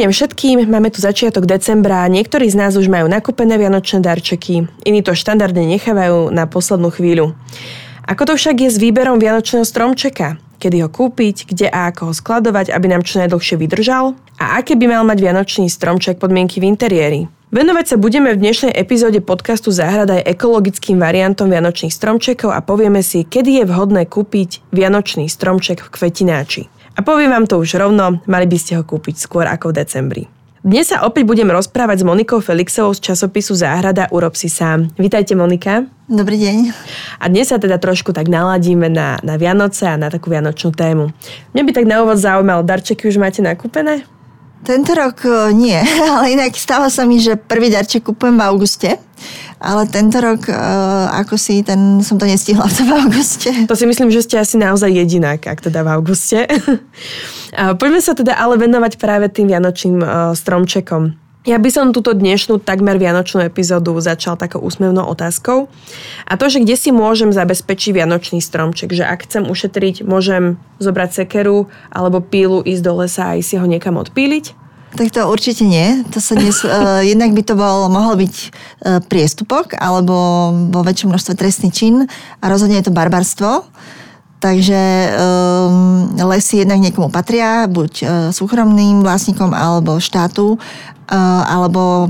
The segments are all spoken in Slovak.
Dobrý deň všetkým, máme tu začiatok decembra, niektorí z nás už majú nakúpené vianočné darčeky, iní to štandardne nechávajú na poslednú chvíľu. Ako to však je s výberom vianočného stromčeka? Kedy ho kúpiť, kde a ako ho skladovať, aby nám čo najdlhšie vydržal? A aké by mal mať vianočný stromček podmienky v interiéri? Venovať sa budeme v dnešnej epizóde podcastu Záhrada aj ekologickým variantom vianočných stromčekov a povieme si, kedy je vhodné kúpiť vianočný stromček v kvetináči. A poviem vám to už rovno, mali by ste ho kúpiť skôr ako v decembri. Dnes sa opäť budem rozprávať s Monikou Felixovou z časopisu Záhrada Urob si sám. Vítajte Monika. Dobrý deň. A dnes sa teda trošku tak naladíme na, na Vianoce a na takú vianočnú tému. Mňa by tak na úvod zaujímalo, darčeky už máte nakúpené? Tento rok e, nie, ale inak stalo sa mi, že prvý darček kúpujem v auguste. Ale tento rok, uh, ako si, ten som to nestihla v auguste. To si myslím, že ste asi naozaj jediná, ak teda v auguste. Poďme sa teda ale venovať práve tým vianočným uh, stromčekom. Ja by som túto dnešnú takmer vianočnú epizódu začal takou úsmevnou otázkou. A to, že kde si môžem zabezpečiť vianočný stromček, že ak chcem ušetriť, môžem zobrať sekeru alebo pílu, ísť do lesa a ísť si ho niekam odpíliť? Tak to určite nie. To sa dnes, uh, jednak by to bol, mohol byť uh, priestupok alebo vo väčšom množstve trestný čin a rozhodne je to barbarstvo. Takže um, lesy jednak niekomu patria, buď uh, súkromným vlastníkom alebo štátu, uh, alebo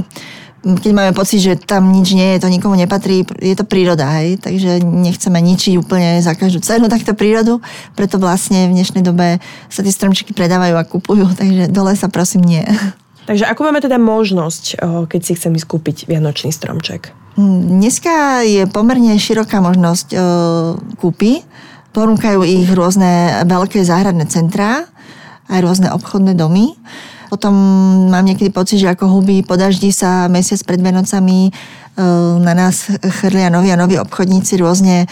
keď máme pocit, že tam nič nie je, to nikomu nepatrí, je to príroda, hej, takže nechceme ničiť úplne za každú cenu takto prírodu, preto vlastne v dnešnej dobe sa tie stromčeky predávajú a kupujú, takže dole sa prosím nie. Takže ako máme teda možnosť, keď si chcem ísť kúpiť vianočný stromček? Dneska je pomerne široká možnosť kúpy. Ponúkajú ich rôzne veľké záhradné centrá, aj rôzne obchodné domy. Potom mám niekedy pocit, že ako huby po daždi sa mesiac pred Vianocami e, na nás chrlia noví a noví obchodníci rôzne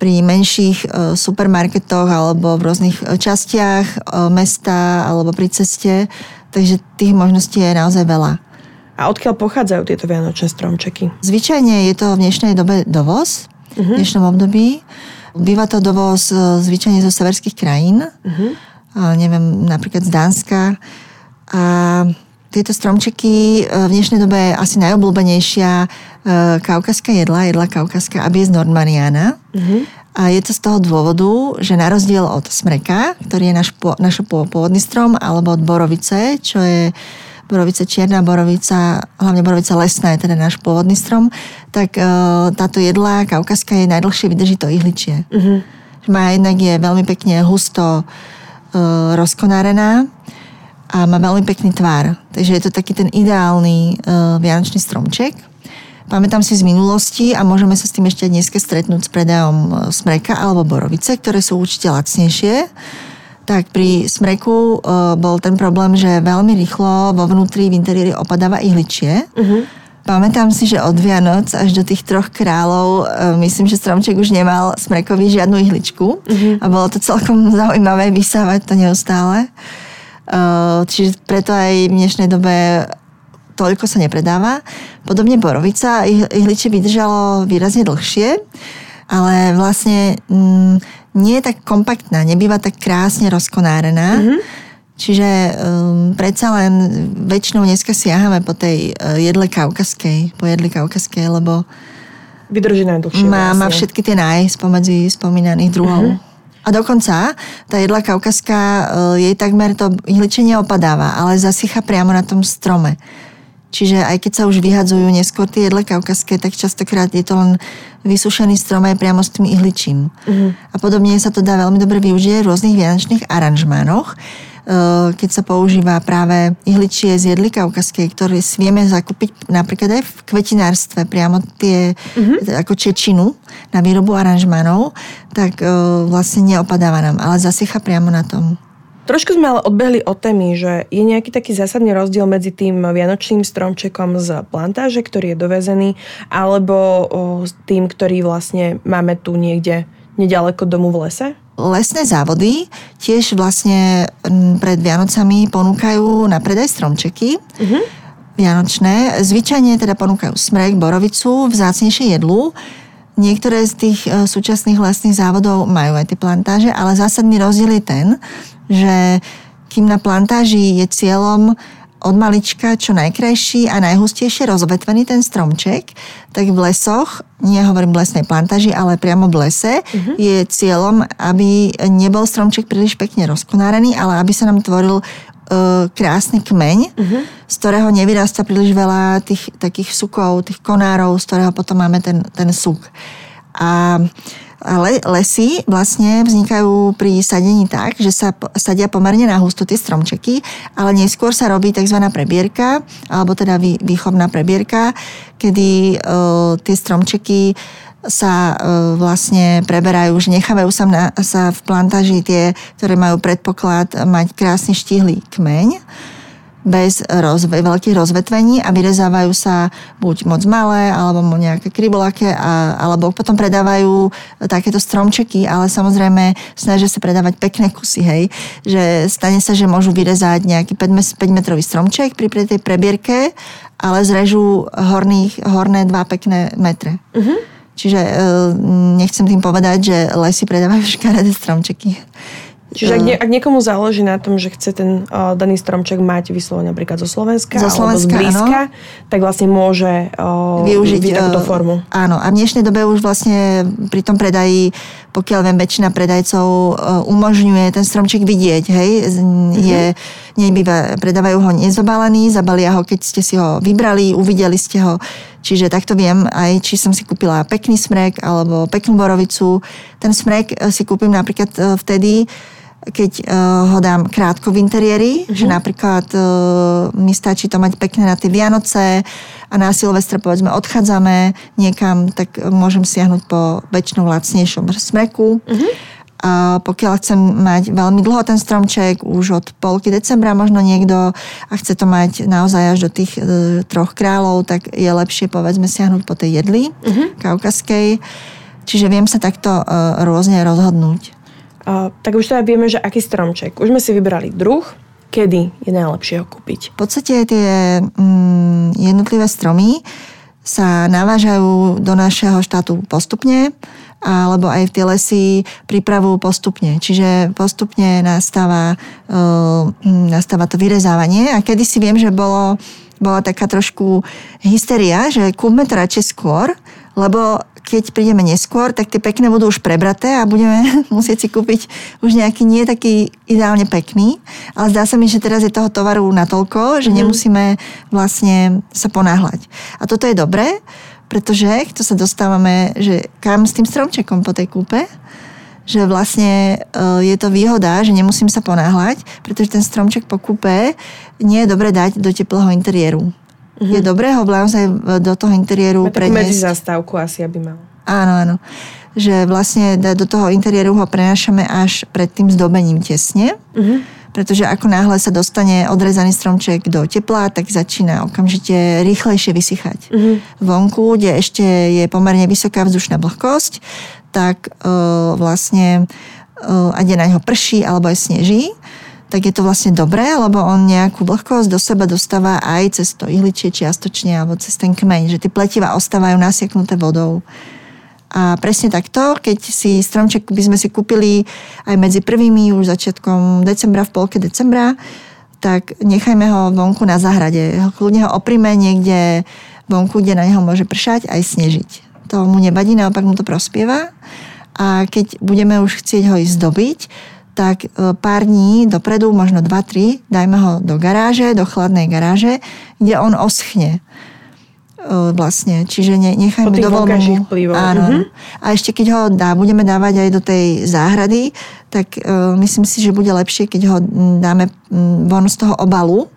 pri menších e, supermarketoch alebo v rôznych častiach e, mesta alebo pri ceste. Takže tých možností je naozaj veľa. A odkiaľ pochádzajú tieto vianočné stromčeky? Zvyčajne je to v dnešnej dobe dovoz, uh-huh. v dnešnom období. Býva to dovoz zvyčajne zo severských krajín, uh-huh. a neviem, napríklad z Dánska. A tieto stromčeky e, v dnešnej dobe je asi najobľúbenejšia e, kaukazská jedla, jedla kaukazská Abies normaniana. Uh-huh. A je to z toho dôvodu, že na rozdiel od smreka, ktorý je náš, náš pôvodný strom, alebo od borovice, čo je borovica čierna, borovica, hlavne borovica lesná je teda náš pôvodný strom, tak uh, táto jedla kaukazka je najdlhšie vydrží to ihličie. Uh-huh. Má jednak je veľmi pekne husto uh, rozkonárená a má veľmi pekný tvár. Takže je to taký ten ideálny uh, vianočný stromček. Pamätám si z minulosti a môžeme sa s tým ešte dneska stretnúť s predajom smreka alebo borovice, ktoré sú určite lacnejšie tak pri smreku uh, bol ten problém, že veľmi rýchlo vo vnútri v interiéri opadáva ihličie. Uh-huh. Pamätám si, že od Vianoc až do tých troch kráľov uh, myslím, že stromček už nemal smrekový žiadnu ihličku uh-huh. a bolo to celkom zaujímavé vysávať to neustále. Uh, čiže preto aj v dnešnej dobe toľko sa nepredáva. Podobne borovica, ihličie vydržalo výrazne dlhšie, ale vlastne... Mm, nie je tak kompaktná, nebýva tak krásne rozkonárená. Mm-hmm. Čiže um, predsa len väčšinou dneska siahame po tej uh, jedle kaukaskej, po jedle kaukaskej, lebo vydrží najdlhšie. Má, má všetky tie naj spomedzi spomínaných druhov. Uh-huh. A dokonca tá jedla kaukaská, uh, jej takmer to ihličenie opadáva, ale zasycha priamo na tom strome. Čiže aj keď sa už vyhadzujú neskôr tie jedle kaukaské, tak častokrát je to len vysušený strom aj priamo s tým ihličím. Uh-huh. A podobne sa to dá veľmi dobre využiť v rôznych vianočných aranžmánoch, eh, keď sa používa práve ihličie z jedly kaukaskej, ktoré si vieme zakúpiť napríklad aj v kvetinárstve, priamo tie uh-huh. ako čečinu na výrobu aranžmánov, tak eh, vlastne neopadáva nám, ale zasycha priamo na tom. Trošku sme ale odbehli od témy, že je nejaký taký zásadný rozdiel medzi tým vianočným stromčekom z plantáže, ktorý je dovezený, alebo s tým, ktorý vlastne máme tu niekde nedaleko domu v lese? Lesné závody tiež vlastne pred Vianocami ponúkajú na predaj stromčeky. Uh-huh. Vianočné. Zvyčajne teda ponúkajú smrek, borovicu, vzácnejšie jedlu. Niektoré z tých e, súčasných lesných závodov majú aj tie plantáže, ale zásadný rozdiel je ten, že kým na plantáži je cieľom, od malička čo najkrajší a najhustejšie rozvetvený ten stromček, tak v lesoch, nie hovorím v lesnej plantáži, ale priamo v lese, uh-huh. je cieľom, aby nebol stromček príliš pekne rozkonárený, ale aby sa nám tvoril krásny kmeň, uh-huh. z ktorého nevyrasta príliš veľa tých takých sukov, tých konárov, z ktorého potom máme ten, ten suk. A ale lesy vlastne vznikajú pri sadení tak, že sa sadia pomerne na husto tie stromčeky, ale neskôr sa robí tzv. prebierka, alebo teda výchovná prebierka, kedy uh, tie stromčeky sa uh, vlastne preberajú, že nechávajú sa, na, sa v plantáži tie, ktoré majú predpoklad mať krásny štíhly kmeň bez rozve, veľkých rozvetvení a vyrezávajú sa buď moc malé, alebo nejaké kribolaké, a, alebo potom predávajú takéto stromčeky, ale samozrejme snažia sa predávať pekné kusy, hej. Že stane sa, že môžu vyrezať nejaký 5-metrový stromček pri tej prebierke, ale zrežú horných, horné dva pekné metre. Uh-huh. Čiže e, nechcem tým povedať, že lesy predávajú škaredé stromčeky. Čiže ak, nie, ak niekomu záleží na tom, že chce ten uh, daný stromček mať vyslovene napríklad zo Slovenska, zo Slovenska alebo z blízka, áno. tak vlastne môže uh, využiť takúto formu. Áno, a v dnešnej dobe už vlastne pri tom predaji, pokiaľ viem, väčšina predajcov uh, umožňuje ten stromček vidieť, hej, mm-hmm. je, nebýva, predávajú ho nezobalený, zabalia ho, keď ste si ho vybrali, uvideli ste ho, Čiže takto viem aj, či som si kúpila pekný smrek alebo peknú borovicu. Ten smrek si kúpim napríklad vtedy, keď uh, ho dám krátko v interiéri, uh-huh. že napríklad uh, mi stačí to mať pekné na tie Vianoce a na Silvestre povedzme odchádzame niekam, tak môžem siahnuť po väčšinou lacnejšom smreku. Uh-huh. A pokiaľ chcem mať veľmi dlho ten stromček, už od polky decembra možno niekto a chce to mať naozaj až do tých e, troch kráľov, tak je lepšie povedzme siahnuť po tej jedli uh-huh. kaukaskej. Čiže viem sa takto e, rôzne rozhodnúť. Uh, tak už teda vieme, že aký stromček. Už sme si vybrali druh, kedy je najlepšie ho kúpiť. V podstate tie mm, jednotlivé stromy sa navážajú do našeho štátu postupne, alebo aj v tie lesy pripravujú postupne. Čiže postupne nastáva, uh, nastáva to vyrezávanie a kedy si viem, že bolo, bola taká trošku hysteria, že kúpme to radšej skôr, lebo keď prídeme neskôr, tak tie pekné budú už prebraté a budeme musieť si kúpiť už nejaký nie taký ideálne pekný. Ale zdá sa mi, že teraz je toho tovaru natoľko, že mm. nemusíme vlastne sa ponáhľať. A toto je dobré, pretože to sa dostávame, že kam s tým stromčekom po tej kúpe, že vlastne e, je to výhoda, že nemusím sa ponáhľať, pretože ten stromček po kúpe nie je dobre dať do teplého interiéru. Mm-hmm. Je dobré ho naozaj do toho interiéru Má preniesť. medzi zastávku asi, aby mal. Áno, áno. Že vlastne do toho interiéru ho prenášame až pred tým zdobením tesne. Mm-hmm. Pretože ako náhle sa dostane odrezaný stromček do tepla, tak začína okamžite rýchlejšie vysychať. Mm-hmm. Vonku, kde ešte je pomerne vysoká vzdušná vlhkosť, tak uh, vlastne uh, ať je na ňo prší alebo aj sneží, tak je to vlastne dobré, lebo on nejakú vlhkosť do seba dostáva aj cez to ihličie čiastočne alebo cez ten kmeň, že tie pletiva ostávajú nasiaknuté vodou. A presne takto, keď si stromček by sme si kúpili aj medzi prvými už začiatkom decembra, v polke decembra, tak nechajme ho vonku na zahrade. Kľudne ho oprime niekde vonku, kde na neho môže pršať aj snežiť. To mu nevadí, naopak mu to prospieva. A keď budeme už chcieť ho ísť zdobiť, tak e, pár dní dopredu, možno 2-3, dajme ho do garáže, do chladnej garáže, kde on oschne vlastne. Čiže ne, nechajme do voľnu. Áno. Mm-hmm. A ešte keď ho dá, budeme dávať aj do tej záhrady, tak uh, myslím si, že bude lepšie, keď ho dáme von z toho obalu,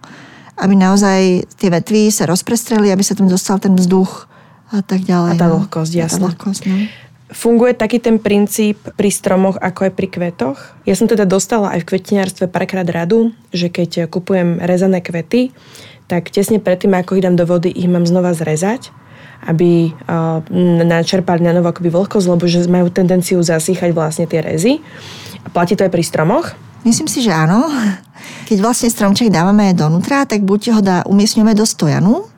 aby naozaj tie vetvy sa rozprestreli, aby sa tam dostal ten vzduch a tak ďalej. A tá no. vlhkosť, jasná. no. Funguje taký ten princíp pri stromoch, ako aj pri kvetoch? Ja som teda dostala aj v kvetiniarstve párkrát radu, že keď kupujem rezané kvety, tak tesne predtým, ako ich dám do vody, ich mám znova zrezať, aby uh, načerpali na novo akoby vlhkosť, lebo že majú tendenciu zasýchať vlastne tie rezy. A platí to aj pri stromoch? Myslím si, že áno. Keď vlastne stromček dávame donútra, tak buď ho dá, umiestňujeme do stojanu,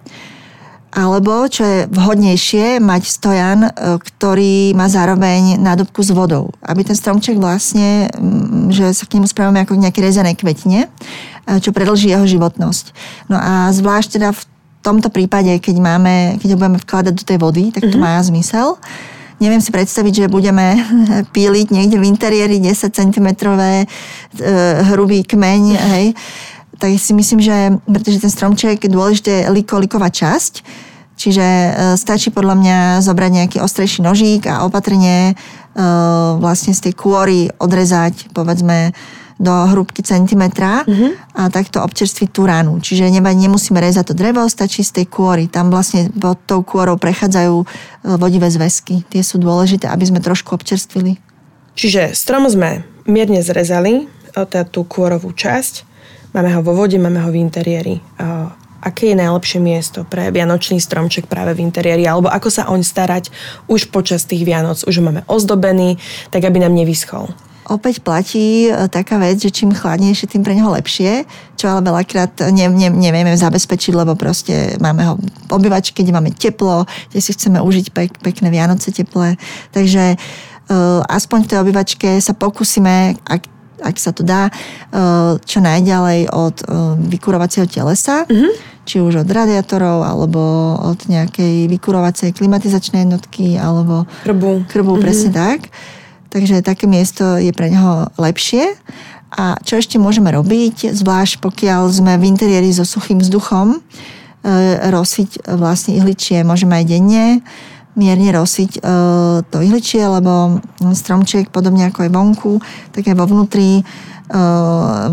alebo, čo je vhodnejšie, mať stojan, e, ktorý má zároveň nádobku s vodou. Aby ten stromček vlastne, mm, že sa k nemu správame ako nejaké rezané kvetine, čo predlží jeho životnosť. No a zvlášť teda v tomto prípade, keď, máme, keď ho budeme vkladať do tej vody, tak to mm-hmm. má zmysel. Neviem si predstaviť, že budeme píliť niekde v interiéri 10 cm e, hrubý kmeň, hej. Tak si myslím, že pretože ten stromček je dôležité liko, liková časť, čiže e, stačí podľa mňa zobrať nejaký ostrejší nožík a opatrne e, vlastne z tej kôry odrezať, povedzme, do hrúbky centimetra uh-huh. a takto občerstviť tú ranu. Čiže nemusíme rezať to drevo, stačí z tej kôry. Tam vlastne pod tou kôrou prechádzajú e, vodivé zväzky. Tie sú dôležité, aby sme trošku občerstvili. Čiže strom sme mierne zrezali, teda tú kôrovú časť. Máme ho vo vode, máme ho v interiéri. Aké je najlepšie miesto pre vianočný stromček práve v interiéri? Alebo ako sa oň starať už počas tých Vianoc? Už ho máme ozdobený, tak aby nám nevyschol opäť platí e, taká vec, že čím chladnejšie, tým pre neho lepšie, čo ale veľakrát ne, ne, nevieme zabezpečiť, lebo proste máme ho v obývačke, kde máme teplo, kde si chceme užiť pek, pekné Vianoce teplé. Takže uh, aspoň v tej obývačke sa pokúsime, ak, ak sa to dá, uh, čo najďalej od uh, vykurovacieho telesa, mm-hmm. či už od radiátorov, alebo od nejakej vykurovacej klimatizačnej jednotky, alebo krbu, krbu mm-hmm. presne tak takže také miesto je pre neho lepšie. A čo ešte môžeme robiť, zvlášť pokiaľ sme v interiéri so suchým vzduchom, e, rosiť vlastne ihličie môžeme aj denne, mierne rosiť e, to ihličie, lebo stromček, podobne ako aj vonku, tak aj vo vnútri e,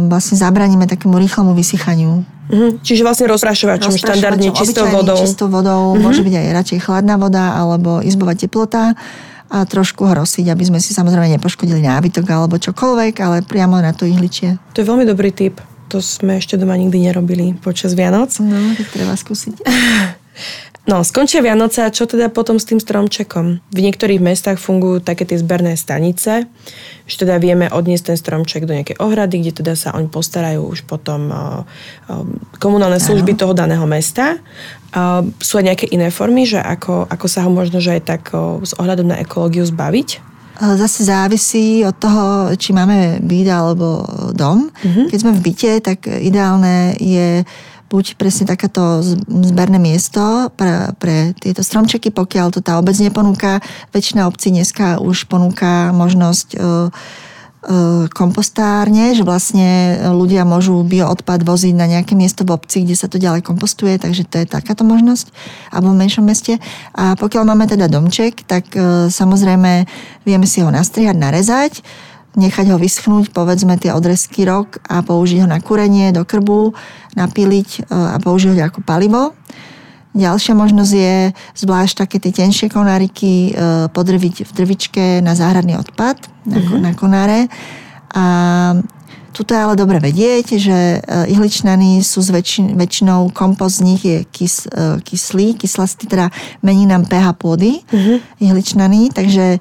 vlastne zabraníme takému rýchlemu vysychaniu. Mm-hmm. Čiže vlastne rozprašovačom, štandardne čistou vodou. čistou vodou, mm-hmm. môže byť aj radšej chladná voda alebo izbová teplota a trošku ho rozsiť, aby sme si samozrejme nepoškodili nábytok alebo čokoľvek, ale priamo na to ihličie. To je veľmi dobrý tip. To sme ešte doma nikdy nerobili počas Vianoc. No, tak treba skúsiť. No, skončia Vianoce a čo teda potom s tým stromčekom? V niektorých mestách fungujú také tie zberné stanice, že teda vieme odniesť ten stromček do nejakej ohrady, kde teda sa oň postarajú už potom o, o, komunálne služby toho daného mesta. O, sú aj nejaké iné formy, že ako, ako sa ho možno že aj tak o, s ohľadom na ekológiu zbaviť? Zase závisí od toho, či máme byt alebo dom. Mm-hmm. Keď sme v byte, tak ideálne je buď presne takéto zberné miesto pre, pre tieto stromčeky, pokiaľ to tá obec neponúka. Väčšina obcí dneska už ponúka možnosť e, e, kompostárne, že vlastne ľudia môžu bioodpad voziť na nejaké miesto v obci, kde sa to ďalej kompostuje, takže to je takáto možnosť, alebo v menšom meste. A pokiaľ máme teda domček, tak e, samozrejme vieme si ho nastrihať, narezať, nechať ho vyschnúť, povedzme tie odrezky rok a použiť ho na kúrenie, do krbu, napíliť e, a použiť ho ako palivo. Ďalšia možnosť je zvlášť také tie tenšie konáriky e, podrviť v drvičke na záhradný odpad, mm-hmm. na konáre. A tuto je ale dobre vedieť, že e, ihličnany sú s väčšin, väčšinou, kompost z nich je kys, kyslý, kyslastý, teda mení nám pH pôdy mm-hmm. ihličnany, takže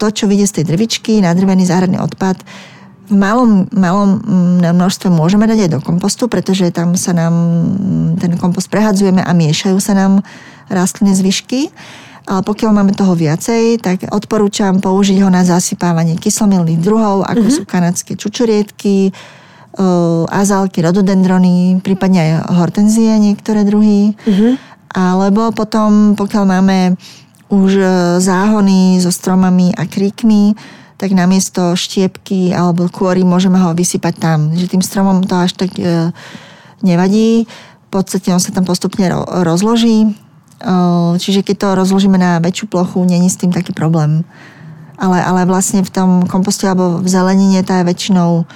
to, čo vyjde z tej drvičky, nadrvený záhradný odpad, v malom, malom mm, množstve môžeme dať aj do kompostu, pretože tam sa nám ten kompost prehadzujeme a miešajú sa nám rastlinné zvyšky. Ale pokiaľ máme toho viacej, tak odporúčam použiť ho na zasypávanie kyslomilných druhov, ako mm-hmm. sú kanadské čučurietky, azálky, rododendrony, prípadne aj hortenzie niektoré druhy. Mm-hmm. Alebo potom, pokiaľ máme už e, záhony so stromami a kríkmi, tak namiesto štiepky alebo kôry môžeme ho vysypať tam. Že tým stromom to až tak e, nevadí. V podstate on sa tam postupne rozloží. E, čiže keď to rozložíme na väčšiu plochu, není s tým taký problém. Ale, ale vlastne v tom komposte alebo v zelenine tá je väčšinou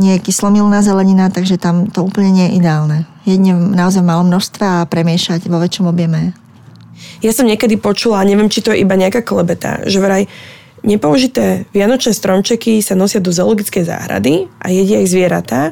nie je kyslomilná zelenina, takže tam to úplne nie je ideálne. Jedne naozaj v malom množstve a premiešať vo väčšom objeme. Ja som niekedy počula, neviem, či to je iba nejaká klebeta, že vraj nepoužité vianočné stromčeky sa nosia do zoologickej záhrady a jedia aj zvieratá.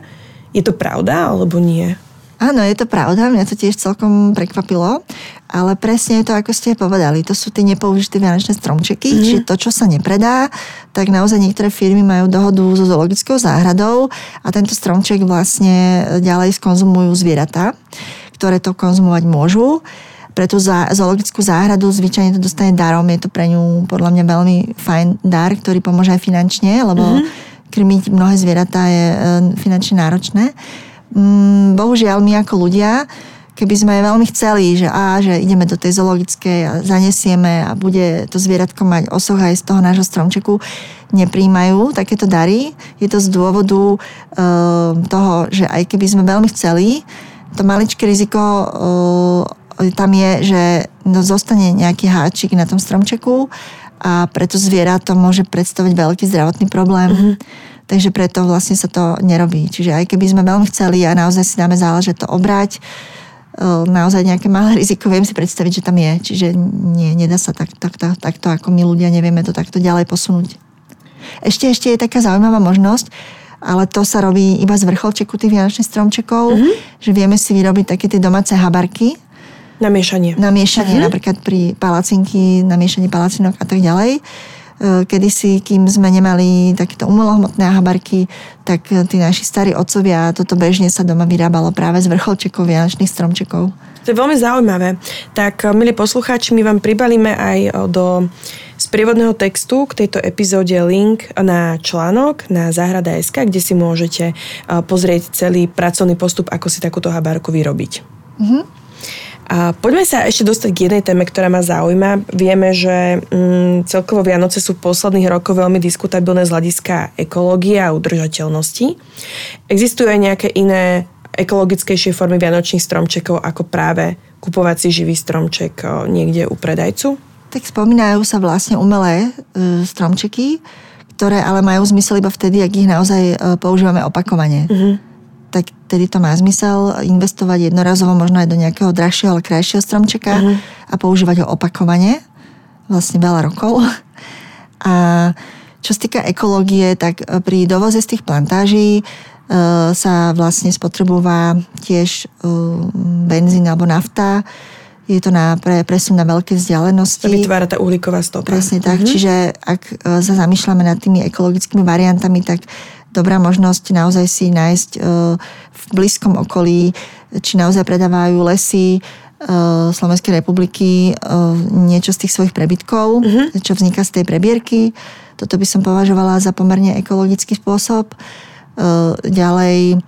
Je to pravda alebo nie? Áno, je to pravda, mňa to tiež celkom prekvapilo, ale presne je to, ako ste povedali, to sú tie nepoužité vianočné stromčeky, mm-hmm. čiže to, čo sa nepredá, tak naozaj niektoré firmy majú dohodu so zoologickou záhradou a tento stromček vlastne ďalej skonzumujú zvieratá, ktoré to konzumovať môžu pre tú zoologickú záhradu zvyčajne to dostane darom. Je to pre ňu podľa mňa veľmi fajn dar, ktorý pomôže aj finančne, lebo mm-hmm. krmiť mnohé zvieratá je e, finančne náročné. Mm, bohužiaľ, my ako ľudia, keby sme veľmi chceli, že, á, že ideme do tej zoologickej a zanesieme a bude to zvieratko mať osoch aj z toho nášho stromčeku, nepríjmajú takéto dary. Je to z dôvodu e, toho, že aj keby sme veľmi chceli, to maličké riziko e, tam je, že no, zostane nejaký háčik na tom stromčeku a preto zviera to môže predstavať veľký zdravotný problém. Mm-hmm. Takže preto vlastne sa to nerobí. Čiže aj keby sme veľmi chceli a naozaj si dáme záležať to obrať, naozaj nejaké malé riziko, viem si predstaviť, že tam je. Čiže nie, nedá sa tak, tak, tak, takto, ako my ľudia nevieme to takto ďalej posunúť. Ešte, ešte je taká zaujímavá možnosť, ale to sa robí iba z vrcholčeku tých vianočných stromčekov, mm-hmm. že vieme si vyrobiť také tie domáce habarky. Na miešanie. Na miešanie, mm-hmm. napríklad pri palacinky, na miešanie palacinok a tak ďalej. E, kedysi, kým sme nemali takéto umelohmotné habarky, tak tí naši starí otcovia, toto bežne sa doma vyrábalo práve z vrcholčekov, vianočných stromčekov. To je veľmi zaujímavé. Tak, e, milí poslucháči, my vám pribalíme aj e, do sprievodného textu k tejto epizóde link na článok na Záhrada.sk, kde si môžete pozrieť celý pracovný postup, ako si takúto habarku vyrobiť. Mm-hmm. A poďme sa ešte dostať k jednej téme, ktorá ma zaujíma. Vieme, že mm, celkovo Vianoce sú v posledných rokoch veľmi diskutabilné z hľadiska ekológie a udržateľnosti. Existujú aj nejaké iné ekologickejšie formy vianočných stromčekov, ako práve kupovať si živý stromček niekde u predajcu? Tak spomínajú sa vlastne umelé e, stromčeky, ktoré ale majú zmysel iba vtedy, ak ich naozaj e, používame opakovane. Mm-hmm tak tedy to má zmysel investovať jednorazovo možno aj do nejakého drahšieho, ale krajšieho stromčeka uh-huh. a používať ho opakovane, vlastne veľa rokov. A čo sa týka ekológie, tak pri dovoze z tých plantáží e, sa vlastne spotrebúva tiež e, benzín alebo nafta. Je to na pre, presun na veľké vzdialenosti. To vytvára tá uhlíková stopa. Presne tak. Uh-huh. Čiže ak sa zamýšľame nad tými ekologickými variantami, tak dobrá možnosť naozaj si nájsť e, v blízkom okolí, či naozaj predávajú lesy, e, Slovenskej republiky e, niečo z tých svojich prebytkov, uh-huh. čo vzniká z tej prebierky. Toto by som považovala za pomerne ekologický spôsob. Ďalej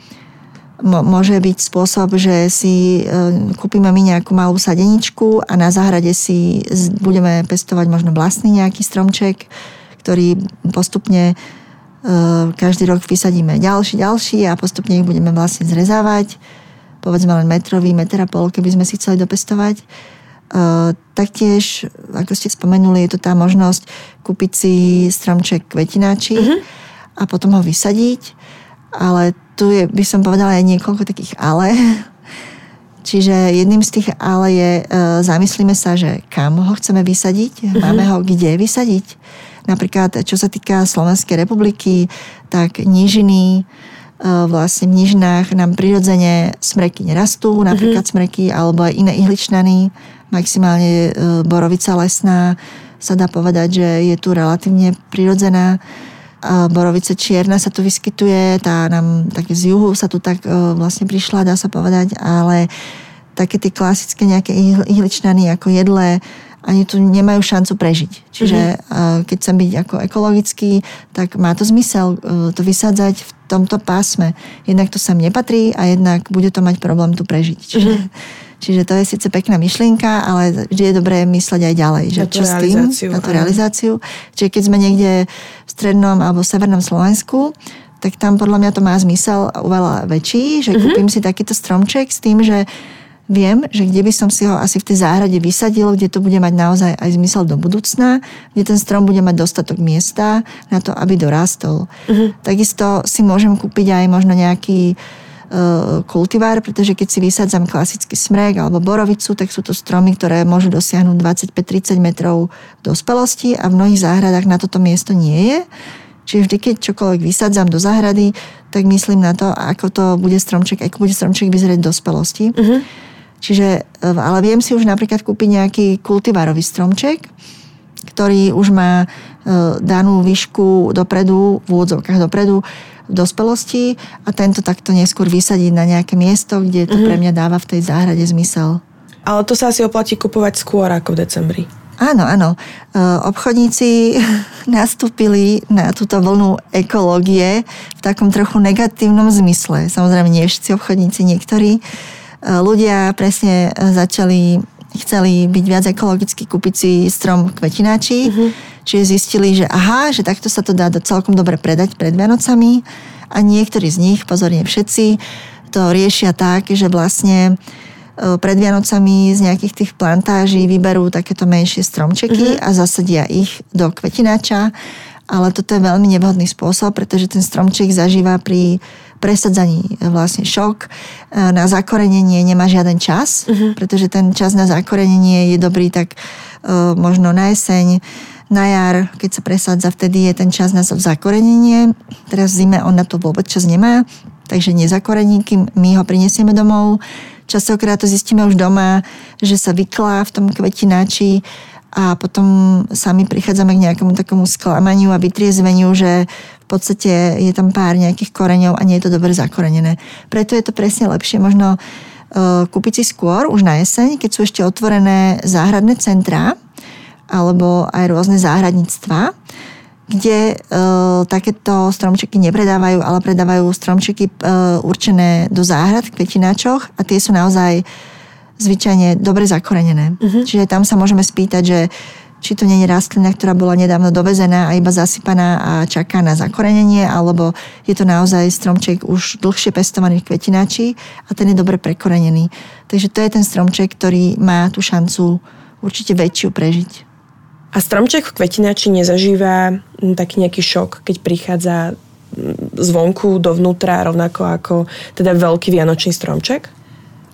môže byť spôsob, že si kúpime my nejakú malú sadeničku a na záhrade si budeme pestovať možno vlastný nejaký stromček, ktorý postupne Ehm, každý rok vysadíme ďalší, ďalší a postupne ich budeme vlastne zrezávať. Povedzme len metrový, meter a pol, keby sme si chceli dopestovať. Ehm, taktiež, ako ste spomenuli, je to tá možnosť kúpiť si stromček kvetináči uh-huh. a potom ho vysadiť. Ale tu je, by som povedala, aj niekoľko takých ale. Čiže jedným z tých ale je, e, zamyslíme sa, že kam ho chceme vysadiť, uh-huh. máme ho kde vysadiť Napríklad, čo sa týka Slovenskej republiky, tak nížiny, e, vlastne v nížinách nám prirodzene smreky nerastú, napríklad mm-hmm. smreky alebo aj iné ihličnany, maximálne e, borovica lesná, sa dá povedať, že je tu relatívne prirodzená. Borovice čierna sa tu vyskytuje, tá nám tak z juhu sa tu tak e, vlastne prišla, dá sa povedať, ale také tie klasické nejaké ihličnany ako jedle, ani tu nemajú šancu prežiť. Čiže mm-hmm. keď chcem byť ako ekologický, tak má to zmysel e, to vysádzať v tomto pásme. Jednak to sem nepatrí a jednak bude to mať problém tu prežiť. Čiže, mm-hmm. čiže to je síce pekná myšlienka, ale vždy je dobré mysleť aj ďalej. Že čo s tým, na tú realizáciu. Čiže keď sme niekde v strednom alebo severnom Slovensku, tak tam podľa mňa to má zmysel oveľa väčší, že mm-hmm. kúpim si takýto stromček s tým, že viem, že kde by som si ho asi v tej záhrade vysadil, kde to bude mať naozaj aj zmysel do budúcna, kde ten strom bude mať dostatok miesta na to, aby dorástol. Uh-huh. Takisto si môžem kúpiť aj možno nejaký uh, kultivár, pretože keď si vysádzam klasický smrek alebo borovicu, tak sú to stromy, ktoré môžu dosiahnuť 25-30 metrov dospelosti a v mnohých záhradách na toto miesto nie je. Čiže vždy, keď čokoľvek vysádzam do záhrady, tak myslím na to, ako to bude stromček, ako bude stromček vyzerať dospelosti. Uh-huh. Čiže, e, ale viem si už napríklad kúpiť nejaký kultivárový stromček, ktorý už má e, danú výšku dopredu, v úvodzovkách dopredu, v dospelosti a tento takto neskôr vysadiť na nejaké miesto, kde to mm-hmm. pre mňa dáva v tej záhrade zmysel. Ale to sa asi oplatí kupovať skôr ako v decembri. Áno, áno. E, obchodníci nastúpili na túto vlnu ekológie v takom trochu negatívnom zmysle. Samozrejme, nie všetci obchodníci, niektorí. E, ľudia presne začali, chceli byť viac ekologicky, kúpiť si strom kvetináči, uh-huh. čiže zistili, že aha, že takto sa to dá celkom dobre predať pred Vianocami a niektorí z nich, pozorne všetci, to riešia tak, že vlastne E, pred Vianocami z nejakých tých plantáží vyberú takéto menšie stromčeky mm-hmm. a zasadia ich do kvetináča. Ale toto je veľmi nevhodný spôsob, pretože ten stromček zažíva pri presadzaní vlastne šok. E, na zakorenenie nemá žiaden čas, mm-hmm. pretože ten čas na zakorenenie je dobrý tak uh, možno na jeseň, na jar, keď sa presádza, vtedy je ten čas na zakorenenie. Teraz v zime on na to vôbec čas nemá, takže nezakorení, kým my ho prinesieme domov. Častokrát to zistíme už doma, že sa vyklá v tom kvetináči a potom sami prichádzame k nejakému takomu sklamaniu a vytriezveniu, že v podstate je tam pár nejakých koreňov a nie je to dobre zakorenené. Preto je to presne lepšie možno uh, kúpiť si skôr, už na jeseň, keď sú ešte otvorené záhradné centrá alebo aj rôzne záhradníctva, kde e, takéto stromčeky nepredávajú, ale predávajú stromčeky e, určené do záhrad v kvetináčoch a tie sú naozaj zvyčajne dobre zakorenené. Uh-huh. Čiže tam sa môžeme spýtať, že či to nie je rastlina, ktorá bola nedávno dovezená a iba zasypaná a čaká na zakorenenie, alebo je to naozaj stromček už dlhšie pestovaný v kvetináči a ten je dobre prekorenený. Takže to je ten stromček, ktorý má tú šancu určite väčšiu prežiť. A stromček v kvetináči nezažíva taký nejaký šok, keď prichádza zvonku dovnútra, rovnako ako teda veľký vianočný stromček?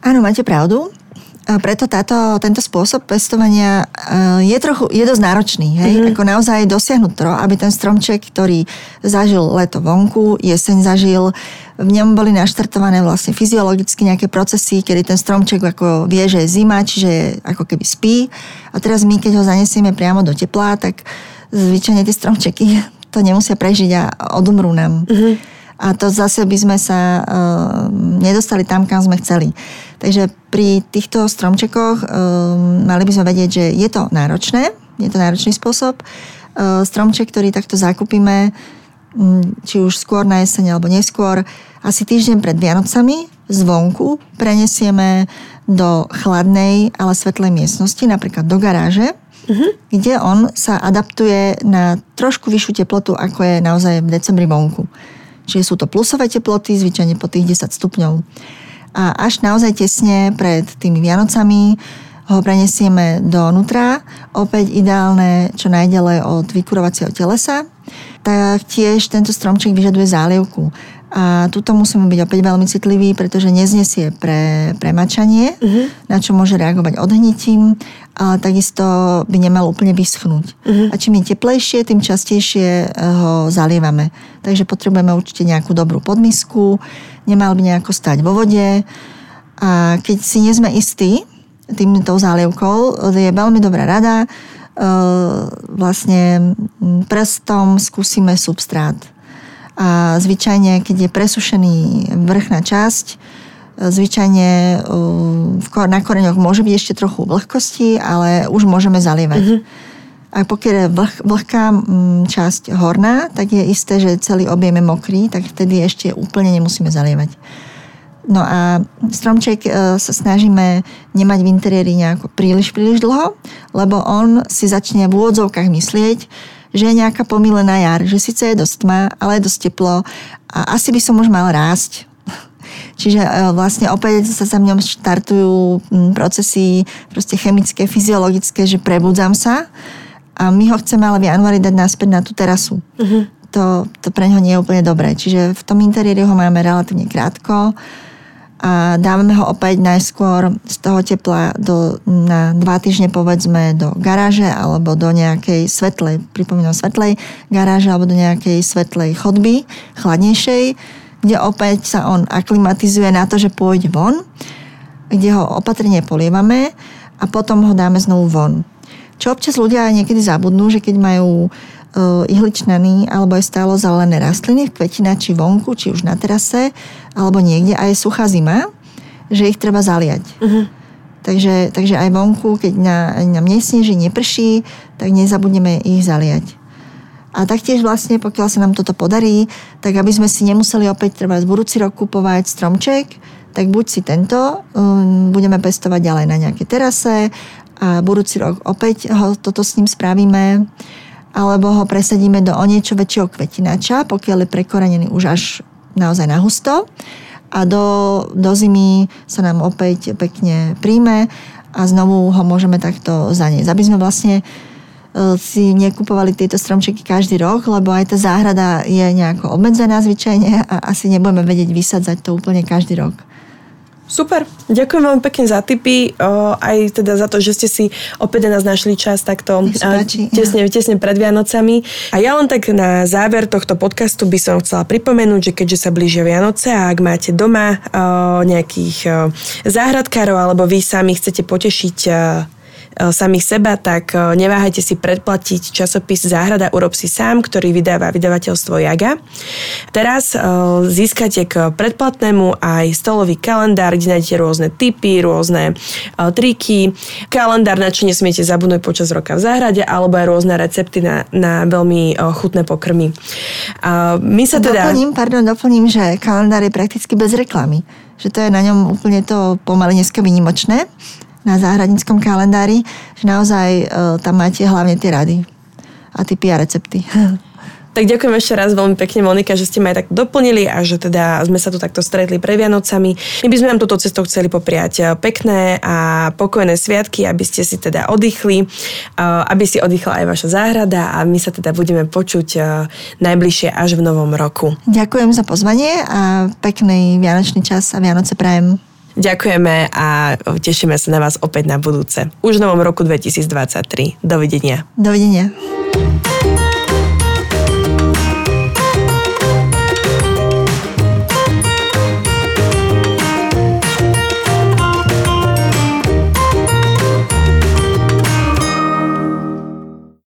Áno, máte pravdu. Preto táto, tento spôsob pestovania e, je, trochu, je dosť náročný. Hej? Mm-hmm. Ako naozaj dosiahnuť to, aby ten stromček, ktorý zažil leto vonku, jeseň zažil, v ňom boli naštartované vlastne fyziologicky nejaké procesy, kedy ten stromček ako vie, že je zima, čiže ako keby spí. A teraz my, keď ho zanesieme priamo do tepla, tak zvyčajne tie stromčeky to nemusia prežiť a odumrú nám. Mm-hmm a to zase by sme sa uh, nedostali tam, kam sme chceli. Takže pri týchto stromčekoch um, mali by sme vedieť, že je to náročné, je to náročný spôsob. Uh, stromček, ktorý takto zakúpime, um, či už skôr na jeseň alebo neskôr, asi týždeň pred Vianocami zvonku prenesieme do chladnej, ale svetlej miestnosti, napríklad do garáže, uh-huh. kde on sa adaptuje na trošku vyššiu teplotu, ako je naozaj v decembri vonku. Čiže sú to plusové teploty, zvyčajne po tých 10 stupňov. A až naozaj tesne pred tými Vianocami ho prenesieme donútra, opäť ideálne čo najďalej od vykurovacieho telesa. Tak tiež tento stromček vyžaduje zálievku. A tuto musíme byť opäť veľmi citliví, pretože neznesie pre premačanie, uh-huh. na čo môže reagovať odhnitím, ale takisto by nemal úplne vyschnúť. Uh-huh. A čím je teplejšie, tým častejšie eh, ho zalievame. Takže potrebujeme určite nejakú dobrú podmisku, nemal by nejako stať vo vode. A keď si nie sme istí týmto zálievkou, je veľmi dobrá rada, eh, vlastne prstom skúsime substrát a zvyčajne, keď je presušený vrchná časť, e, zvyčajne e, na koreňoch môže byť ešte trochu vlhkosti, ale už môžeme zalievať. Mm-hmm. A pokiaľ je vlh, vlhká časť horná, tak je isté, že celý objem je mokrý, tak vtedy ešte úplne nemusíme zalievať. No a stromček e, sa snažíme nemať v interiéri nejako príliš, príliš dlho, lebo on si začne v úvodzovkách myslieť, že je nejaká pomílená jar, že síce je dosť tma, ale je dosť teplo a asi by som už mal rásť. Čiže e, vlastne opäť sa sa v ňom štartujú procesy proste chemické, fyziologické, že prebudzam sa a my ho chceme ale v januári dať naspäť na tú terasu. Uh-huh. To, to pre neho nie je úplne dobré. Čiže v tom interiéri ho máme relatívne krátko a dávame ho opäť najskôr z toho tepla do, na dva týždne povedzme do garáže alebo do nejakej svetlej, pripomínam svetlej garáže alebo do nejakej svetlej chodby, chladnejšej, kde opäť sa on aklimatizuje na to, že pôjde von, kde ho opatrne polievame a potom ho dáme znovu von. Čo občas ľudia niekedy zabudnú, že keď majú E, ihličnaný alebo aj stálo zelené rastliny v kvetinači vonku, či už na terase, alebo niekde a je suchá zima, že ich treba zaliať. Uh-huh. Takže, takže aj vonku, keď na, nám nesneží, neprší, tak nezabudneme ich zaliať. A taktiež vlastne, pokiaľ sa nám toto podarí, tak aby sme si nemuseli opäť treba z budúci rok kupovať stromček, tak buď si tento um, budeme pestovať ďalej na nejaké terase a budúci rok opäť ho, toto s ním spravíme alebo ho presadíme do o niečo väčšieho kvetinača, pokiaľ je prekorenený už až naozaj na husto a do, do zimy sa nám opäť pekne príjme a znovu ho môžeme takto zaniesť. Aby sme vlastne E, si nekupovali tieto stromčeky každý rok, lebo aj tá záhrada je nejako obmedzená zvyčajne a asi nebudeme vedieť vysadzať to úplne každý rok. Super, ďakujem veľmi pekne za tipy, aj teda za to, že ste si opäť nás našli čas takto tesne, tesne pred Vianocami. A ja len tak na záver tohto podcastu by som chcela pripomenúť, že keďže sa blížia Vianoce a ak máte doma nejakých záhradkárov alebo vy sami chcete potešiť samých seba, tak e, neváhajte si predplatiť časopis Záhrada urob si sám, ktorý vydáva vydavateľstvo Jaga. Teraz e, získate k predplatnému aj stolový kalendár, kde nájdete rôzne typy, rôzne triky. Kalendár, na čo nesmiete zabudnúť počas roka v záhrade, alebo aj rôzne recepty na, na veľmi chutné pokrmy. My sa teda... Doplním, pardon, doplním, že kalendár je prakticky bez reklamy. Že to je na ňom úplne to pomaly dneska vynimočné na záhradníckom kalendári, že naozaj e, tam máte hlavne tie rady a typy a recepty. Tak ďakujem ešte raz veľmi pekne, Monika, že ste ma aj tak doplnili a že teda sme sa tu takto stretli pre Vianocami. My by sme vám túto cestou chceli popriať e, pekné a pokojné sviatky, aby ste si teda oddychli, e, aby si oddychla aj vaša záhrada a my sa teda budeme počuť najbližšie až v novom roku. Ďakujem za pozvanie a pekný vianočný čas a Vianoce prajem. Ďakujeme a tešíme sa na vás opäť na budúce. Už v novom roku 2023. Dovidenia. Dovidenia.